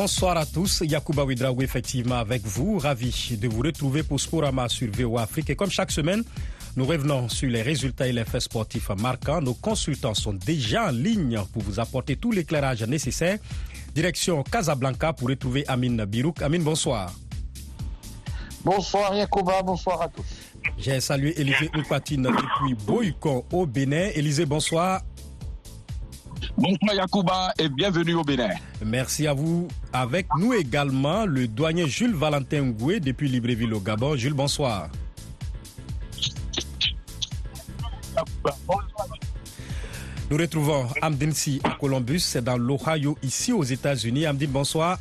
Bonsoir à tous, Yacouba Ouidraoui effectivement avec vous, ravi de vous retrouver pour Sporama sur VOA Afrique et comme chaque semaine, nous revenons sur les résultats et les faits sportifs marquants. Nos consultants sont déjà en ligne pour vous apporter tout l'éclairage nécessaire. Direction Casablanca pour retrouver Amine Birouk. Amine, bonsoir. Bonsoir Yacouba, bonsoir à tous. J'ai salué Élisée Oupatine depuis Boycon au Bénin. Élisée, bonsoir. Bonsoir Yacouba et bienvenue au Bénin. Merci à vous. Avec nous également le douanier Jules Valentin Ngoué depuis Libreville au Gabon. Jules, bonsoir. Nous retrouvons Amdine Si à Columbus, c'est dans l'Ohio, ici aux États-Unis. Amdine, bonsoir.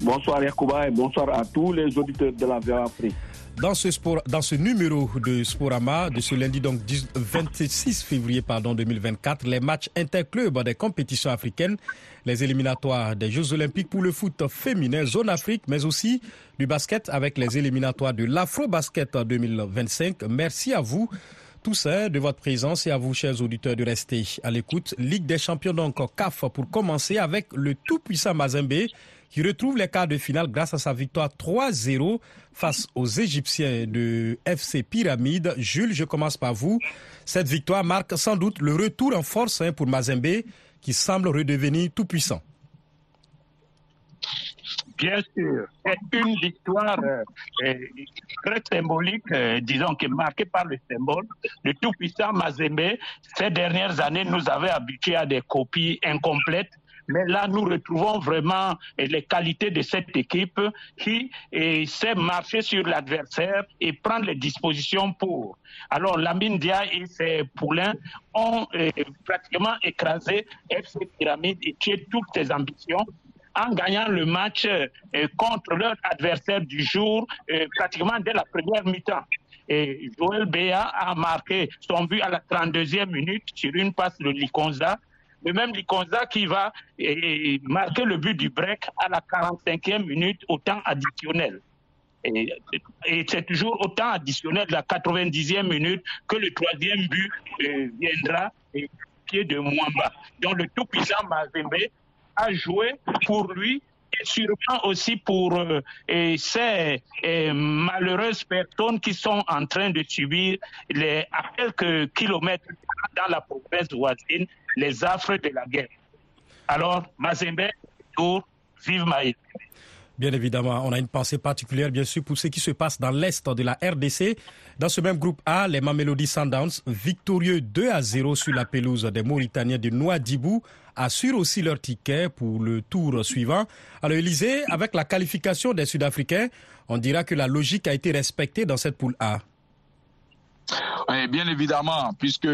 Bonsoir Yacouba et bonsoir à tous les auditeurs de la Afrique. Dans ce, numéro de Sporama de ce lundi donc 26 février pardon, 2024, les matchs interclubs des compétitions africaines, les éliminatoires des Jeux olympiques pour le foot féminin, zone Afrique, mais aussi du basket avec les éliminatoires de l'Afro-Basket 2025. Merci à vous tous hein, de votre présence et à vous, chers auditeurs, de rester à l'écoute. Ligue des champions donc CAF pour commencer avec le tout-puissant Mazembe qui retrouve les quarts de finale grâce à sa victoire 3-0 face aux Égyptiens de FC Pyramide. Jules, je commence par vous. Cette victoire marque sans doute le retour en force hein, pour Mazembe qui semble redevenir tout puissant. Bien sûr, c'est une victoire euh, très symbolique, euh, disons que marquée par le symbole. Le tout-puissant Mazembe, ces dernières années, nous avait habitués à des copies incomplètes mais là, nous retrouvons vraiment les qualités de cette équipe qui sait marcher sur l'adversaire et prendre les dispositions pour. Alors, Lamine Dia et ses poulains ont pratiquement écrasé FC Pyramide et tué toutes ses ambitions en gagnant le match contre leur adversaire du jour pratiquement dès la première mi-temps. Et Joël Béa a marqué son but à la 32e minute sur une passe de Likonza le même Likonza qui va marquer le but du break à la 45e minute au temps additionnel. Et, c'est toujours au temps additionnel de la 90e minute que le troisième but viendra au pied de Mwamba. Donc le tout-puissant Mazembe a joué pour lui et sûrement aussi pour ces malheureuses personnes qui sont en train de subir les, à quelques kilomètres dans la province voisine les affres de la guerre. Alors, Mazembe, pour vive Maïs. Bien évidemment, on a une pensée particulière, bien sûr, pour ce qui se passe dans l'Est de la RDC. Dans ce même groupe A, les Mamelody Sundowns, victorieux 2 à 0 sur la pelouse des Mauritaniens de Nouadhibou, assurent aussi leur ticket pour le tour suivant. Alors, Élysée, avec la qualification des Sud-Africains, on dira que la logique a été respectée dans cette poule A. Oui, bien évidemment, puisque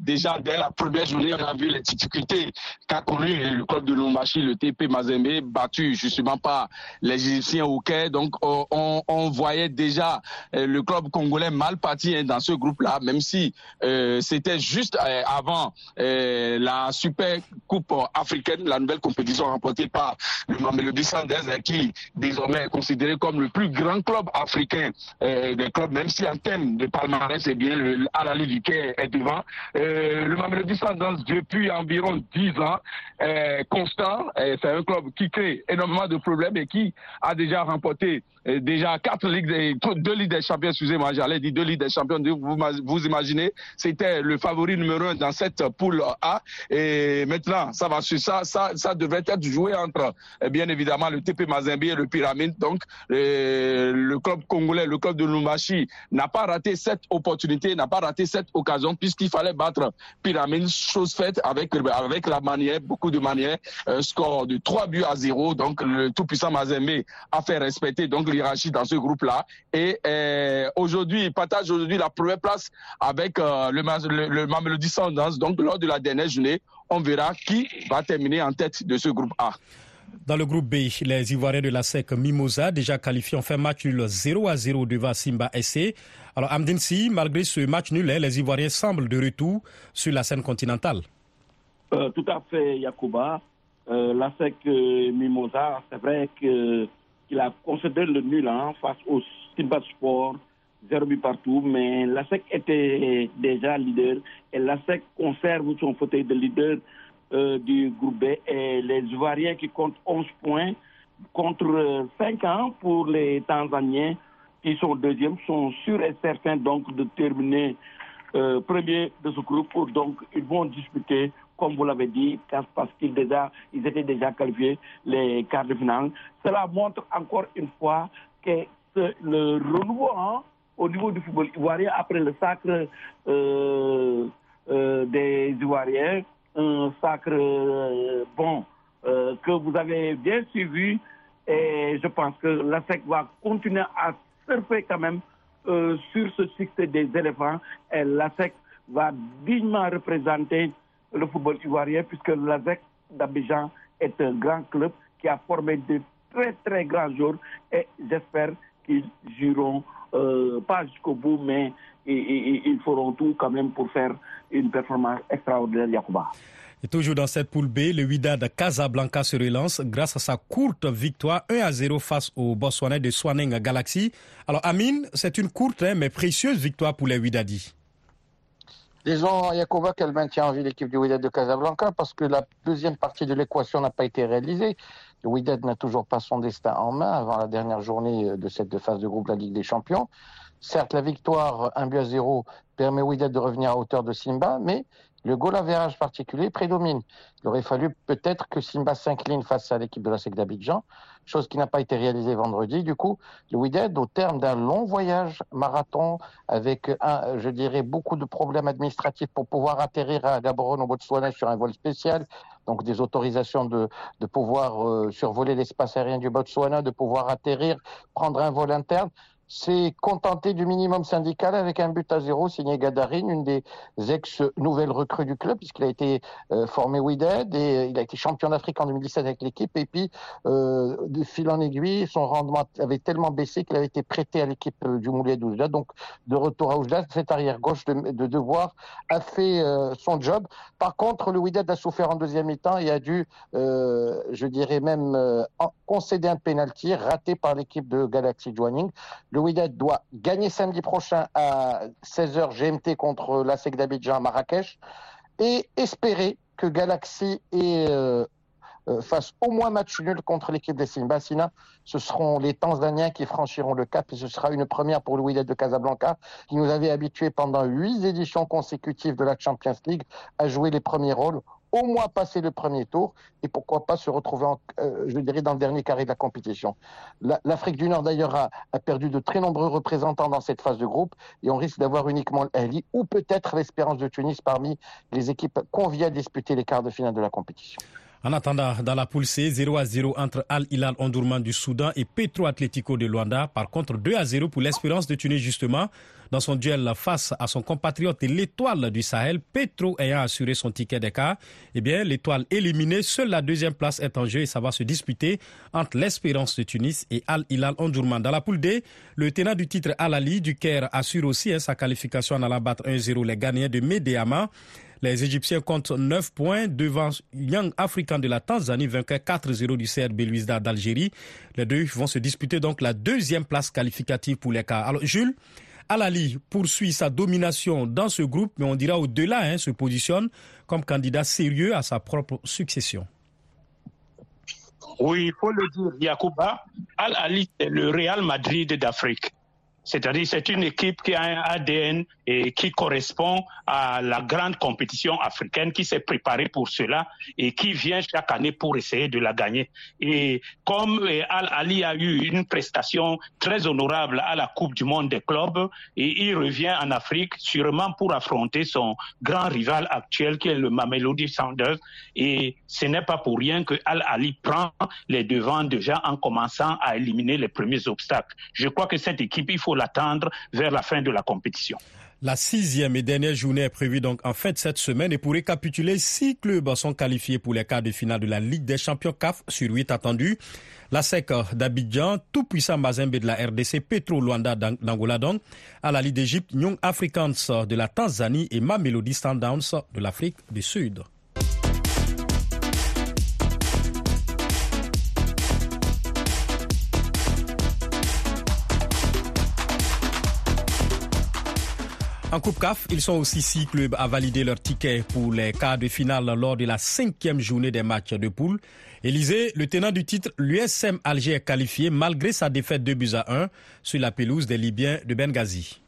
déjà dès la première journée, on a vu les difficultés qu'a connu le club de Lumbashi, le TP Mazembe, battu justement par les Égyptiens au Quai. Donc, on, voyait déjà le club congolais mal parti hein, dans ce groupe-là, même si euh, c'était juste euh, avant euh, la Super Coupe africaine, la nouvelle compétition remportée par le Mamelodi Sanders, qui désormais est considéré comme le plus grand club africain des clubs, même si en termes de palmarès, c'est bien le Alali du Quai est devant. Euh, le Mamelodi depuis environ 10 ans, est constant. C'est un club qui crée énormément de problèmes et qui a déjà remporté déjà quatre ligues, deux ligues des champions, excusez-moi, j'allais dire deux ligues des champions. Vous, vous imaginez, c'était le favori numéro un dans cette poule A. Et maintenant, ça va sur ça, ça, ça devrait être joué entre, bien évidemment, le TP Mazembe et le Pyramide. Donc, le club congolais, le club de Lumbashi n'a pas raté cette opportunité, n'a pas raté cette occasion puisqu'il fallait battre Pyramide, chose faite avec, avec la manière, beaucoup de manière, score de 3 buts à 0. Donc, le tout-puissant Mazembe a fait respecter donc hiérarchie dans ce groupe-là. Et euh, aujourd'hui, il partage aujourd'hui la première place avec euh, le, le, le Mamelody. Donc, lors de la dernière journée, on verra qui va terminer en tête de ce groupe A. Dans le groupe B, les Ivoiriens de la SEC Mimosa, déjà qualifiés, ont fait match nul 0 à 0 devant Simba SC. Alors, Amdine Si, malgré ce match nul, les Ivoiriens semblent de retour sur la scène continentale. Euh, tout à fait, Yacouba. Euh, la SEC Mimosa, c'est vrai qu'il a concédé le nul hein, face au Simba Sport, zéro but partout, mais la SEC était déjà leader et la SEC conserve son fauteuil de leader du groupe B et les Ivoiriens qui comptent 11 points contre 5 ans pour les Tanzaniens qui sont deuxièmes sont sûrs et certains donc de terminer euh, premier de ce groupe. Donc ils vont disputer, comme vous l'avez dit, parce qu'ils déjà, ils étaient déjà qualifiés les quarts de finale. Cela montre encore une fois que le renouveau hein, au niveau du football ivoirien après le sacre euh, euh, des Ivoiriens, un sacre bon que vous avez bien suivi et je pense que la SEC va continuer à surfer quand même euh, sur ce succès des éléphants. Et la SEC va dignement représenter le football ivoirien puisque la SEC d'Abidjan est un grand club qui a formé de très très grands joueurs et j'espère qu'ils jureront euh, pas jusqu'au bout mais ils feront tout quand même pour faire une performance extraordinaire Yacouba. Et toujours dans cette poule B, le Wydad Casablanca se relance grâce à sa courte victoire 1 à 0 face au Botswana de Swaneng Galaxy. Alors Amine, c'est une courte hein, mais précieuse victoire pour les Wydadis. Disons, Yacoba, qu'elle maintient en vie l'équipe du Wydad de Casablanca parce que la deuxième partie de l'équation n'a pas été réalisée. Wydad n'a toujours pas son destin en main avant la dernière journée de cette phase de groupe de la Ligue des Champions. Certes, la victoire 1 but à 0 permet Wydad de revenir à hauteur de Simba, mais le goal average particulier prédomine. Il aurait fallu peut-être que Simba s'incline face à l'équipe de la SEC d'Abidjan, chose qui n'a pas été réalisée vendredi. Du coup, le au terme d'un long voyage marathon, avec, un, je dirais, beaucoup de problèmes administratifs pour pouvoir atterrir à Gaborone au Botswana sur un vol spécial, donc des autorisations de, pouvoir euh, survoler l'espace aérien du Botswana, de pouvoir atterrir, prendre un vol interne, s'est contenté du minimum syndical avec un but à zéro signé Gadarine, une des ex-nouvelles recrues du club, puisqu'il a été euh, formé Wydad et il a été champion d'Afrique en 2017 avec l'équipe. Et puis, euh, de fil en aiguille, son rendement avait tellement baissé qu'il avait été prêté à l'équipe euh, du Moulay d'Oujda. Donc, de retour à Oujda, cet arrière-gauche de, devoir a fait son job. Par contre, le Wydad a souffert en deuxième mi-temps et a dû, je dirais même, concéder un penalty raté par l'équipe de Galaxy Joining. Le Wydad doit gagner samedi prochain à 16h GMT contre la SEC d'Abidjan à Marrakech et espérer que Galaxy euh, euh, fasse au moins match nul contre l'équipe des Simbasina. Ce seront les Tanzaniens qui franchiront le cap et ce sera une première pour le Wydad de Casablanca qui nous avait habitués pendant huit éditions consécutives de la Champions League à jouer les premiers rôles au moins passer le premier tour et pourquoi pas se retrouver, euh, je dirais, dans le dernier carré de la compétition. L'Afrique du Nord, d'ailleurs, a, a, perdu de très nombreux représentants dans cette phase de groupe et on risque d'avoir uniquement l'Ali ou peut-être l'Espérance de Tunis parmi les équipes conviées à disputer les quarts de finale de la compétition. En attendant, dans la poule C, 0 à 0 entre Al Hilal Ondurman du Soudan et Petro Atlético de Luanda. Par contre, 2 à 0 pour l'Espérance de Tunis, justement, dans son duel face à son compatriote l'étoile du Sahel, Petro ayant assuré son ticket d'écart. Eh bien, l'étoile éliminée, seule la deuxième place est en jeu et ça va se disputer entre l'Espérance de Tunis et Al Hilal Ondurman. Dans la poule D, le tenant du titre Al Ali du Caire assure aussi hein, sa qualification en allant battre 1-0 les gagnants de Medeama. Les Égyptiens comptent 9 points devant Young African de la Tanzanie, vainqueur 4-0 du CRB Luisda d'Algérie. Les deux vont se disputer donc la deuxième place qualificative pour les cas. Alors, Jules, Alali poursuit sa domination dans ce groupe, mais on dira au-delà, hein, se positionne comme candidat sérieux à sa propre succession. Oui, il faut le dire, Yacouba. Al-Ali, c'est le Real Madrid d'Afrique. C'est-à-dire c'est une équipe qui a un ADN et qui correspond à la grande compétition africaine qui s'est préparée pour cela et qui vient chaque année pour essayer de la gagner. Et comme Al Ali a eu une prestation très honorable à la Coupe du Monde des clubs et il revient en Afrique sûrement pour affronter son grand rival actuel qui est le Mamelody Sanders et ce n'est pas pour rien que Al Ali prend les devants déjà en commençant à éliminer les premiers obstacles. Je crois que cette équipe, il faut l'attendre vers la fin de la compétition. La sixième et dernière journée est prévue donc en fin de cette semaine et pour récapituler, six clubs sont qualifiés pour les quarts de finale de la Ligue des champions CAF sur huit attendus. La SEC d'Abidjan, tout puissant Mazembe de la RDC, Petro Luanda d'Angola donc, à la Ligue d'Égypte, Young Africans de la Tanzanie et Mamelody Sundowns de l'Afrique du Sud. En Coupe CAF, ils sont aussi six clubs à valider leur ticket pour les quarts de finale lors de la cinquième journée des matchs de poule. Élysée, le tenant du titre, l'USM Alger qualifié malgré sa défaite de buts à 1 sur la pelouse des Libyens de Benghazi.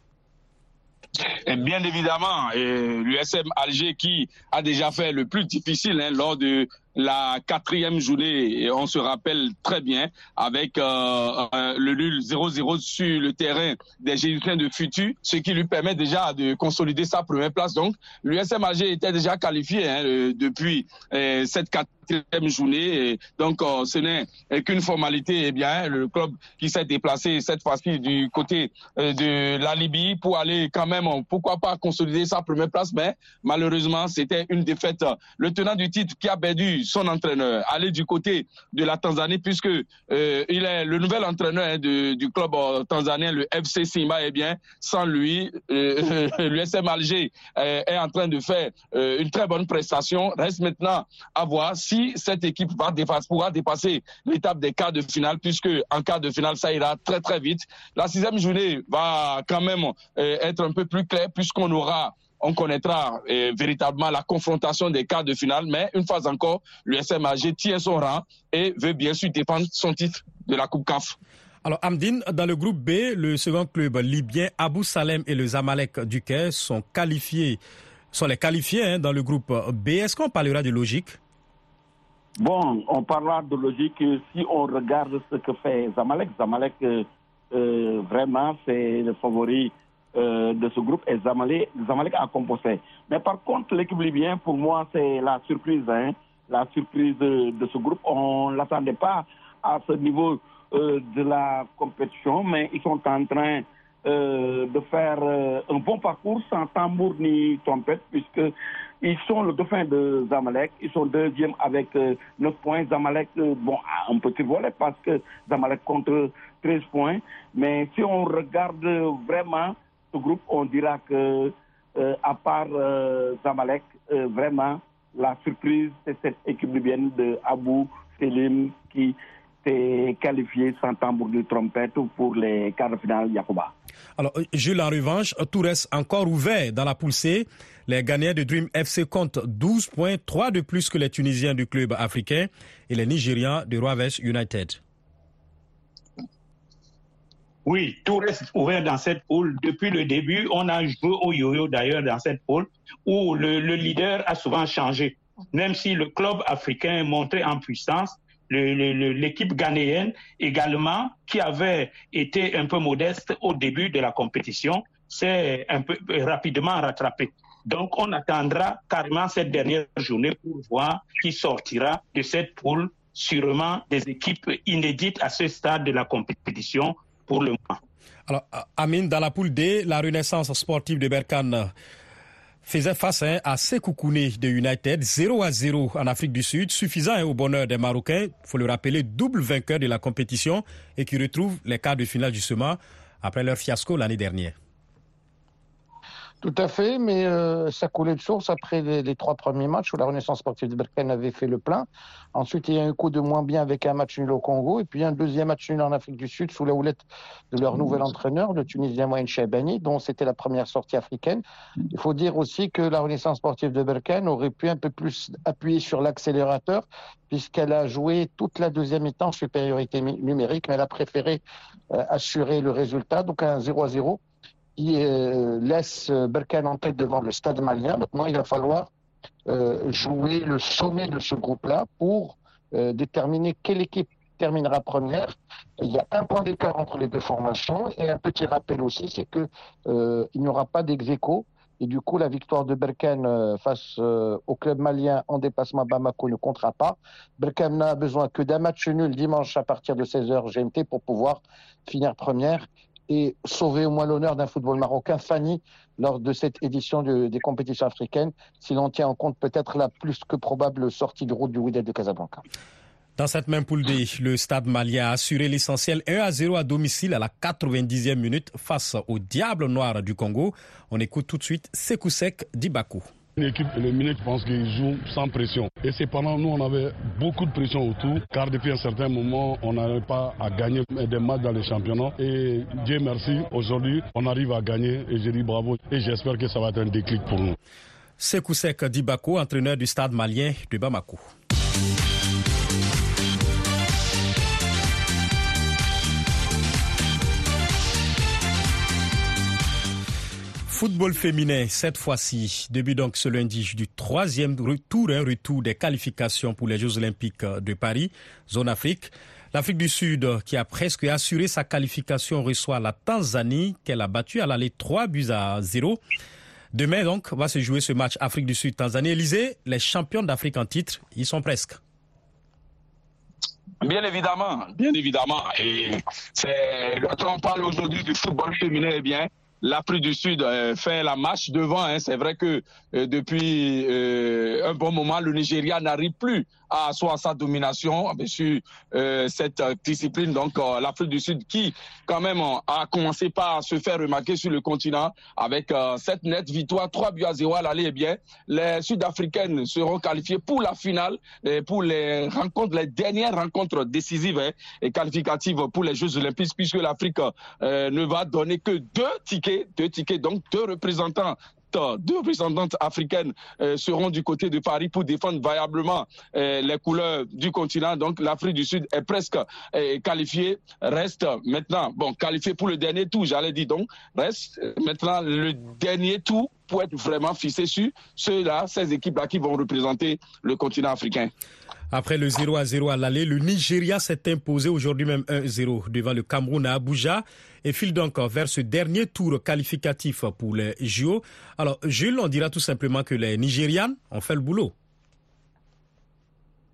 Et bien évidemment, l'USM Alger qui a déjà fait le plus difficile hein, lors de la quatrième journée, et on se rappelle très bien, avec euh, le nul 0-0 sur le terrain des Gélusiens de Futu, ce qui lui permet déjà de consolider sa première place. Donc, l'USM Alger était déjà qualifié hein, depuis euh, cette quatrième journée. Et donc, euh, ce n'est qu'une formalité. Eh bien, le club qui s'est déplacé cette fois-ci du côté de la Libye pour aller quand même, pourquoi pas consolider sa première place, mais malheureusement, c'était une défaite. Le tenant du titre qui a perdu son entraîneur, aller du côté de la Tanzanie, puisque euh, il est le nouvel entraîneur hein, du club euh, tanzanien, le FC Simba. Eh bien, sans lui, euh, l'USM Alger est en train de faire une très bonne prestation. Reste maintenant à voir si cette équipe va dépasser, pourra dépasser l'étape des quarts de finale, puisque en quart de finale, ça ira très très vite. La sixième journée va quand même être un peu plus claire, puisqu'on aura on connaîtra euh, véritablement la confrontation des quarts de finale. Mais une fois encore, le SMAG tient son rang et veut bien sûr défendre son titre de la Coupe CAF. Alors, Amdine, dans le groupe B, le second club libyen Abu Salem et le Zamalek du Caire sont qualifiés, sont les qualifiés hein, dans le groupe B. Est-ce qu'on parlera de logique? Bon, on parlera de logique si on regarde ce que fait Zamalek. Zamalek, euh, euh, vraiment, c'est le favori euh, de ce groupe et Zamalek, a composé. Mais par contre, l'équipe libyenne, pour moi, c'est la surprise. Hein, la surprise de, ce groupe. On ne l'attendait pas à ce niveau euh, de la compétition, mais ils sont en train euh, de faire un bon parcours sans tambour ni trompette, puisque ils sont le dauphin de Zamalek. Ils sont deuxième avec 9 points. Zamalek, bon, a un petit volet parce que Zamalek compte 13 points. Mais si on regarde vraiment groupe, on dira que, euh, à part euh, Zamalek, euh, vraiment, la surprise, c'est cette équipe libyenne de Abu Selim qui s'est qualifiée sans tambour de trompette pour les quarts de finale Yakuba. Alors, Jules, en revanche, tout reste encore ouvert dans la C. Les gagnants de Dream FC comptent 12 points, 3 de plus que les Tunisiens du club africain et les Nigérians de Roaves United. Oui, tout reste ouvert dans cette poule. Depuis le début, on a joué au yo-yo d'ailleurs dans cette poule où le, leader a souvent changé. Même si le club africain est montré en puissance, l'équipe ghanéenne également, qui avait été un peu modeste au début de la compétition, s'est peu rapidement rattrapé. Donc, on attendra carrément cette dernière journée pour voir qui sortira de cette poule, sûrement des équipes inédites à ce stade de la compétition pour le moment. Alors, Amine, dans la poule D, la renaissance sportive de Berkane faisait face hein, à Sekoukouni de United, 0 à 0 en Afrique du Sud, suffisant hein, au bonheur des Marocains, faut le rappeler, double vainqueur de la compétition et qui retrouve les quarts de finale justement après leur fiasco l'année dernière. Tout à fait, mais euh, ça coulait de source après les, trois premiers matchs où la Renaissance sportive de Berkane avait fait le plein. Ensuite, il y a eu un coup de moins bien avec un match nul au Congo, et puis un deuxième match nul en Afrique du Sud sous la houlette de leur nouvel entraîneur, le Tunisien Mohamed Chaibani, dont c'était la première sortie africaine. Il faut dire aussi que la Renaissance sportive de Berkane aurait pu un peu plus appuyer sur l'accélérateur, puisqu'elle a joué toute la deuxième mi-temps supériorité numérique, mais elle a préféré euh, assurer le résultat, donc un 0 à 0 qui euh, laisse Berkane en tête devant le stade malien. Maintenant, il va falloir euh, jouer le sommet de ce groupe-là pour euh, déterminer quelle équipe terminera première. Il y a un point d'écart entre les deux formations et un petit rappel aussi, c'est que il n'y aura pas dex et du coup la victoire de Berkane face au club malien en déplacement à Bamako ne comptera pas. Berkane n'a besoin que d'un match nul dimanche à partir de 16h GMT pour pouvoir finir première et sauver au moins l'honneur d'un football marocain, Fanny, lors de cette édition des compétitions africaines, si l'on tient en compte peut-être la plus que probable sortie de route du Wydad de Casablanca. Dans cette même poule D, le stade malien a assuré l'essentiel 1 à 0 à domicile à la 90e minute face au Diable Noir du Congo. On écoute tout de suite Sekousek Dibakou. Une équipe éliminée, je pense qu'ils jouent sans pression. Et c'est pendant nous, on avait beaucoup de pression autour, car depuis un certain moment, on n'arrive pas à gagner des matchs dans les championnats. Et Dieu merci, aujourd'hui, on arrive à gagner et je dis bravo. Et j'espère que ça va être un déclic pour nous. Sekou Sek Dibako, entraîneur du stade malien de Bamako. Football féminin, cette fois-ci, début donc ce lundi du troisième retour, un retour des qualifications pour les Jeux Olympiques de Paris, zone Afrique. L'Afrique du Sud, qui a presque assuré sa qualification, reçoit la Tanzanie, qu'elle a battue à l'aller 3 buts à 0. Demain, donc, va se jouer ce match Afrique du Sud-Tanzanie. Élysée, les champions d'Afrique en titre, ils sont presque. Bien évidemment, bien évidemment. Et quand on parle aujourd'hui du football féminin, eh bien, l'Afrique du Sud euh, fait la marche devant. Hein. C'est vrai que euh, depuis euh, un bon moment, le Nigeria n'arrive plus à asseoir sa domination sur cette discipline. Donc l'Afrique du Sud qui, quand même, a commencé par se faire remarquer sur le continent avec cette nette victoire, 3 buts à 0 à l'aller. Eh bien, les Sud-Africaines seront qualifiées pour la finale, pour les rencontres, les dernières rencontres décisives hein, et qualificatives pour les Jeux Olympiques, puisque l'Afrique ne va donner que deux tickets deux tickets, donc deux représentants deux représentantes africaines euh, seront du côté de Paris pour défendre variablement euh, les couleurs du continent. Donc l'Afrique du Sud est presque euh, qualifiée. Reste maintenant, bon, qualifiée pour le dernier tour, j'allais dire donc, reste maintenant le dernier tour pour être vraiment fixé sur ceux-là, ces équipes-là qui vont représenter le continent africain. Après le 0 à 0 à l'aller, le Nigeria s'est imposé aujourd'hui même 1-0 devant le Cameroun à Abuja et file donc vers ce dernier tour qualificatif pour les JO. Alors, Jules, on dira tout simplement que les Nigérians ont fait le boulot.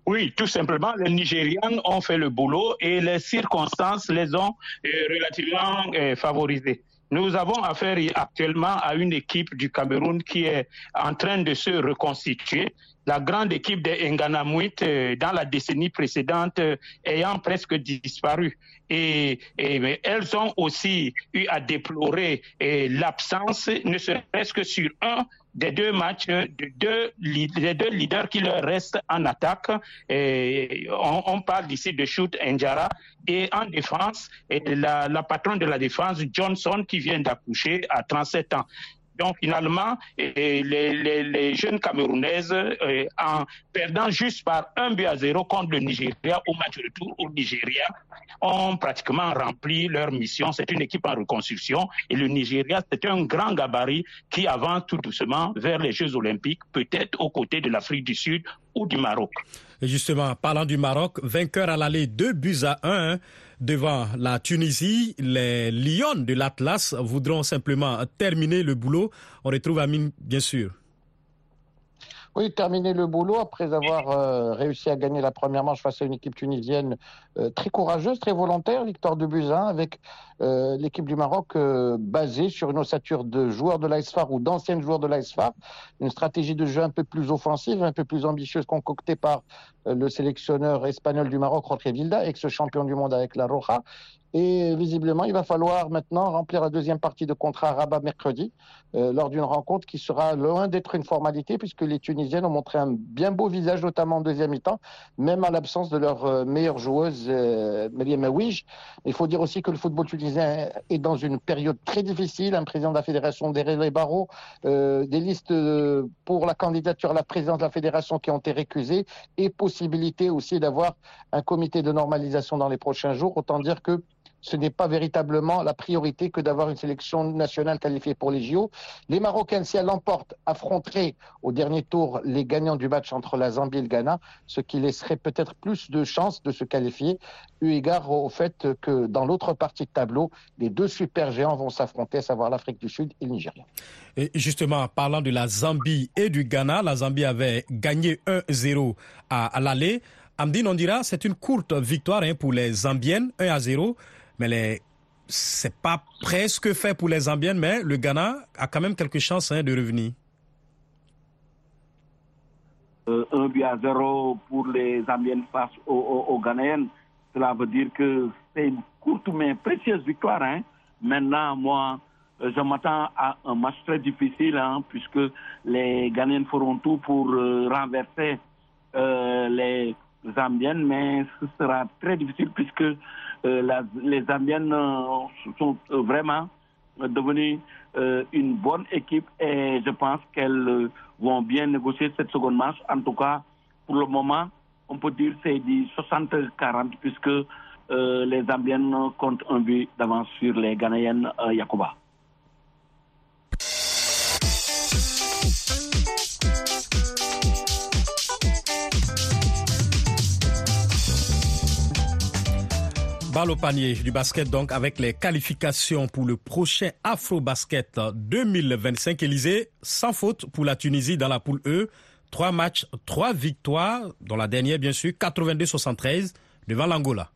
Oui, tout simplement, les Nigérians ont fait le boulot et les circonstances les ont euh, relativement euh, favorisés. Nous avons affaire actuellement à une équipe du Cameroun qui est en train de se reconstituer la grande équipe des Nganamouit euh, dans la décennie précédente euh, ayant presque disparu. Et, elles ont aussi eu à déplorer euh, l'absence, ne serait-ce que sur un des deux matchs, des deux leaders qui leur restent en attaque. On, parle ici de Shoot Njara et en défense, la patronne de la défense, Johnson, qui vient d'accoucher à 37 ans. Donc finalement, les, jeunes Camerounaises, euh, en perdant juste par un but à zéro contre le Nigeria au match retour au Nigeria, ont pratiquement rempli leur mission. C'est une équipe en reconstruction et le Nigeria, c'est un grand gabarit qui avance tout doucement vers les Jeux olympiques, peut-être aux côtés de l'Afrique du Sud ou du Maroc. Justement, parlant du Maroc, vainqueur à l'aller deux buts à un devant la Tunisie. Les Lions de l'Atlas voudront simplement terminer le boulot. On retrouve Amine, bien sûr. Oui, terminer le boulot après avoir euh, réussi à gagner la première manche face à une équipe tunisienne euh, très courageuse, très volontaire, victoire de Buzyn, avec euh, l'équipe du Maroc basée sur une ossature de joueurs de l'ASFAR ou d'anciens joueurs de l'ASFAR, une stratégie de jeu un peu plus offensive, un peu plus ambitieuse concoctée par le sélectionneur espagnol du Maroc, Jorge Vilda, ex-champion du monde avec la Roja, et visiblement, il va falloir maintenant remplir la deuxième partie de contrat à Rabat mercredi, euh, lors d'une rencontre qui sera loin d'être une formalité, puisque les Tunisiennes ont montré un bien beau visage, notamment en deuxième mi-temps, même à l'absence de leur euh, meilleure joueuse, euh, Mariam Il faut dire aussi que le football tunisien est dans une période très difficile. Un président de la fédération, Derel Barreau, euh, des listes pour la candidature à la présidence de la fédération qui ont été récusées, et possibilité aussi d'avoir un comité de normalisation dans les prochains jours. Autant dire que ce n'est pas véritablement la priorité que d'avoir une sélection nationale qualifiée pour les JO. Les Marocains, si elles l'emportent, affronteraient au dernier tour les gagnants du match entre la Zambie et le Ghana, ce qui laisserait peut-être plus de chances de se qualifier, eu égard au fait que dans l'autre partie de tableau, les deux super géants vont s'affronter, à savoir l'Afrique du Sud et le Nigeria. Et justement, parlant de la Zambie et du Ghana, la Zambie avait gagné 1-0 à, l'aller. Amdine, on dira, c'est une courte victoire hein, pour les Zambiennes, 1 à 0 mais les c'est pas presque fait pour les Zambiennes, mais le Ghana a quand même quelques chances hein, de revenir. Euh, un but à zéro pour les Zambiennes face aux, aux, Ghanéennes, cela veut dire que c'est une courte mais précieuse victoire. Hein. Maintenant, moi, je m'attends à un match très difficile, hein, puisque les Ghanéens feront tout pour renverser les Zambiennes, mais ce sera très difficile puisque les Zambiennes sont vraiment devenues une bonne équipe et je pense qu'elles vont bien négocier cette seconde match. En tout cas, pour le moment, on peut dire c'est du 60-40 puisque les Zambiennes comptent un but d'avance sur les Ghanéennes Yakuba. Balle au panier du basket donc avec les qualifications pour le prochain Afro Basket 2025. Élysée, sans faute pour la Tunisie dans la poule E. Trois matchs, trois victoires, dont la dernière bien sûr, 82-73 devant l'Angola.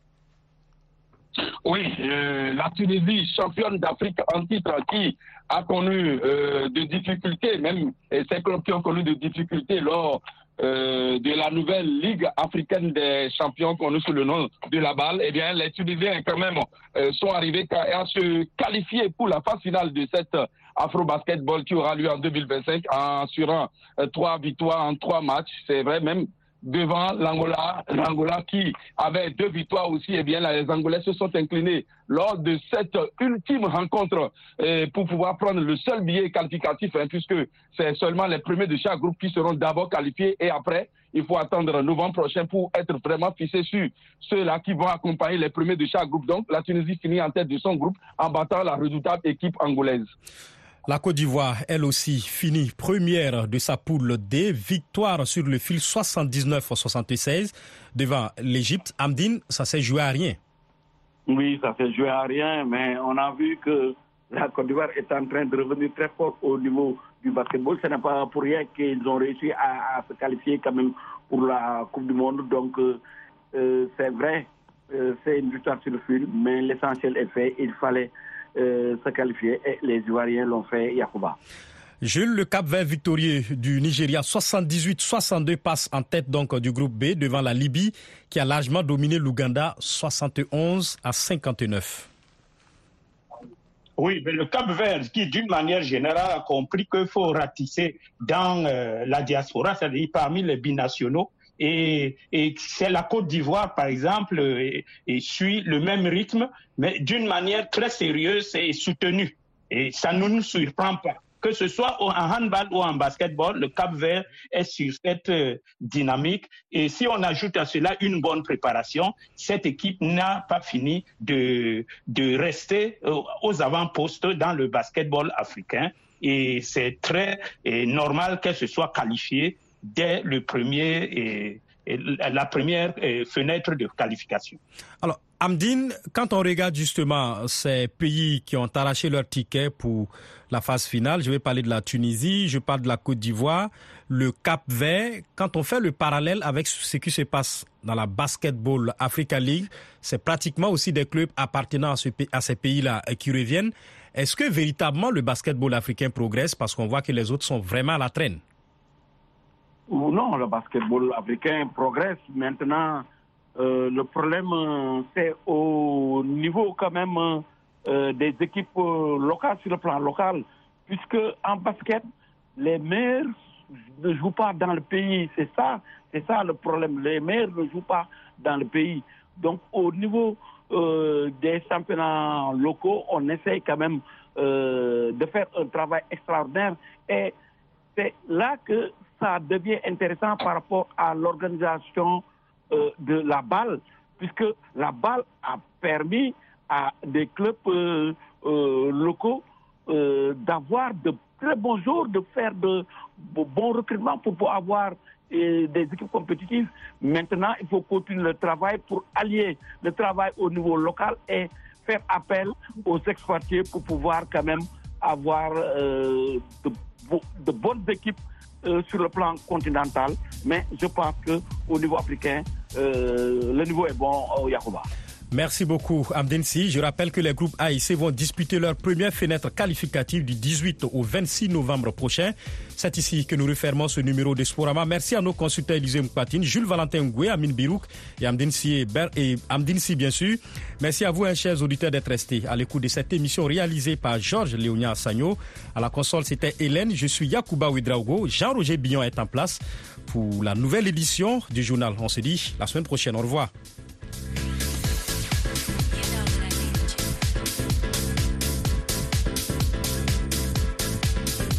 Oui, euh, la Tunisie, championne d'Afrique en titre, qui a connu euh, de difficultés, même ces clubs qui ont connu de difficultés lors euh, de la nouvelle Ligue africaine des champions connue sous le nom de la balle, eh bien, les Tunisiens quand même euh, sont arrivés à se qualifier pour la phase finale de cette Afro Basketball qui aura lieu en 2025 en assurant euh, trois victoires en trois matchs. C'est vrai, même devant l'Angola, l'Angola qui avait deux victoires aussi, eh bien, les Angolais se sont inclinés lors de cette ultime rencontre eh, pour pouvoir prendre le seul billet qualificatif, hein, puisque c'est seulement les premiers de chaque groupe qui seront d'abord qualifiés et après, il faut attendre novembre prochain pour être vraiment fixé sur ceux-là qui vont accompagner les premiers de chaque groupe. Donc, la Tunisie finit en tête de son groupe en battant la redoutable équipe angolaise. La Côte d'Ivoire, elle aussi, finit première de sa poule D. Victoire sur le fil 79-76 devant l'Égypte. Amdine, ça s'est joué à rien. Oui, ça s'est joué à rien, mais on a vu que la Côte d'Ivoire est en train de revenir très fort au niveau du basketball. Ce n'est pas pour rien qu'ils ont réussi à, se qualifier quand même pour la Coupe du Monde. Donc, euh, c'est vrai, euh, c'est une victoire sur le fil, mais l'essentiel est fait. Il fallait euh, se qualifier et les Ivoiriens l'ont fait, Yacouba. Jules, le Cap Vert victorieux du Nigeria 78-62 passe en tête donc du groupe B devant la Libye qui a largement dominé l'Ouganda 71 à 59. Oui, mais le Cap Vert qui d'une manière générale a compris qu'il faut ratisser dans euh, la diaspora, c'est-à-dire parmi les binationaux, et, c'est la Côte d'Ivoire, par exemple, et, suit le même rythme, mais d'une manière très sérieuse et soutenue. Et ça ne nous surprend pas. Que ce soit en handball ou en basketball, le Cap Vert est sur cette euh, dynamique. Et si on ajoute à cela une bonne préparation, cette équipe n'a pas fini de, de rester euh, aux avant-postes dans le basketball africain. Et c'est très normal qu'elle se soit qualifiée dès le premier et, la première fenêtre de qualification. Alors, Amdine, quand on regarde justement ces pays qui ont arraché leur ticket pour la phase finale, je vais parler de la Tunisie, je parle de la Côte d'Ivoire, le Cap Vert, quand on fait le parallèle avec ce qui se passe dans la Basketball Africa League, c'est pratiquement aussi des clubs appartenant à, à ces pays-là qui reviennent. Est-ce que véritablement le basketball africain progresse parce qu'on voit que les autres sont vraiment à la traîne? Non, le basketball africain progresse. Maintenant, euh, le problème, euh, c'est au niveau quand même euh, des équipes locales sur le plan local, puisque en basket, les meilleurs ne jouent pas dans le pays. C'est ça, c'est ça le problème. Les meilleurs ne jouent pas dans le pays. Donc, au niveau des championnats locaux, on essaye quand même de faire un travail extraordinaire. Et c'est là que ça devient intéressant par rapport à l'organisation euh, de la balle, puisque la balle a permis à des clubs euh, euh, locaux d'avoir de très bons jours, de faire de, bons recrutements pour pouvoir avoir des équipes compétitives. Maintenant, il faut continuer le travail pour allier le travail au niveau local et faire appel aux expatriés pour pouvoir quand même avoir de, de bonnes équipes euh, sur le plan continental, mais je pense qu'au niveau africain, euh, le niveau est bon au Yakuba. Merci beaucoup, Amdensi. Je rappelle que les groupes A et C vont disputer leur première fenêtre qualificative du 18 au 26 novembre prochain. C'est ici que nous refermons ce numéro de Sporama. Merci à nos consultants Élisée Moukpatine, Jules Valentin Ngoué, Amine Birouk et Amdensi, et Amdensi, bien sûr. Merci à vous, hein, chers auditeurs, d'être restés à l'écoute de cette émission réalisée par Georges Léonia Sagno. À la console, c'était Hélène. Je suis Yacouba Ouidraogo. Jean-Roger Billon est en place pour la nouvelle édition du journal. On se dit la semaine prochaine. Au revoir.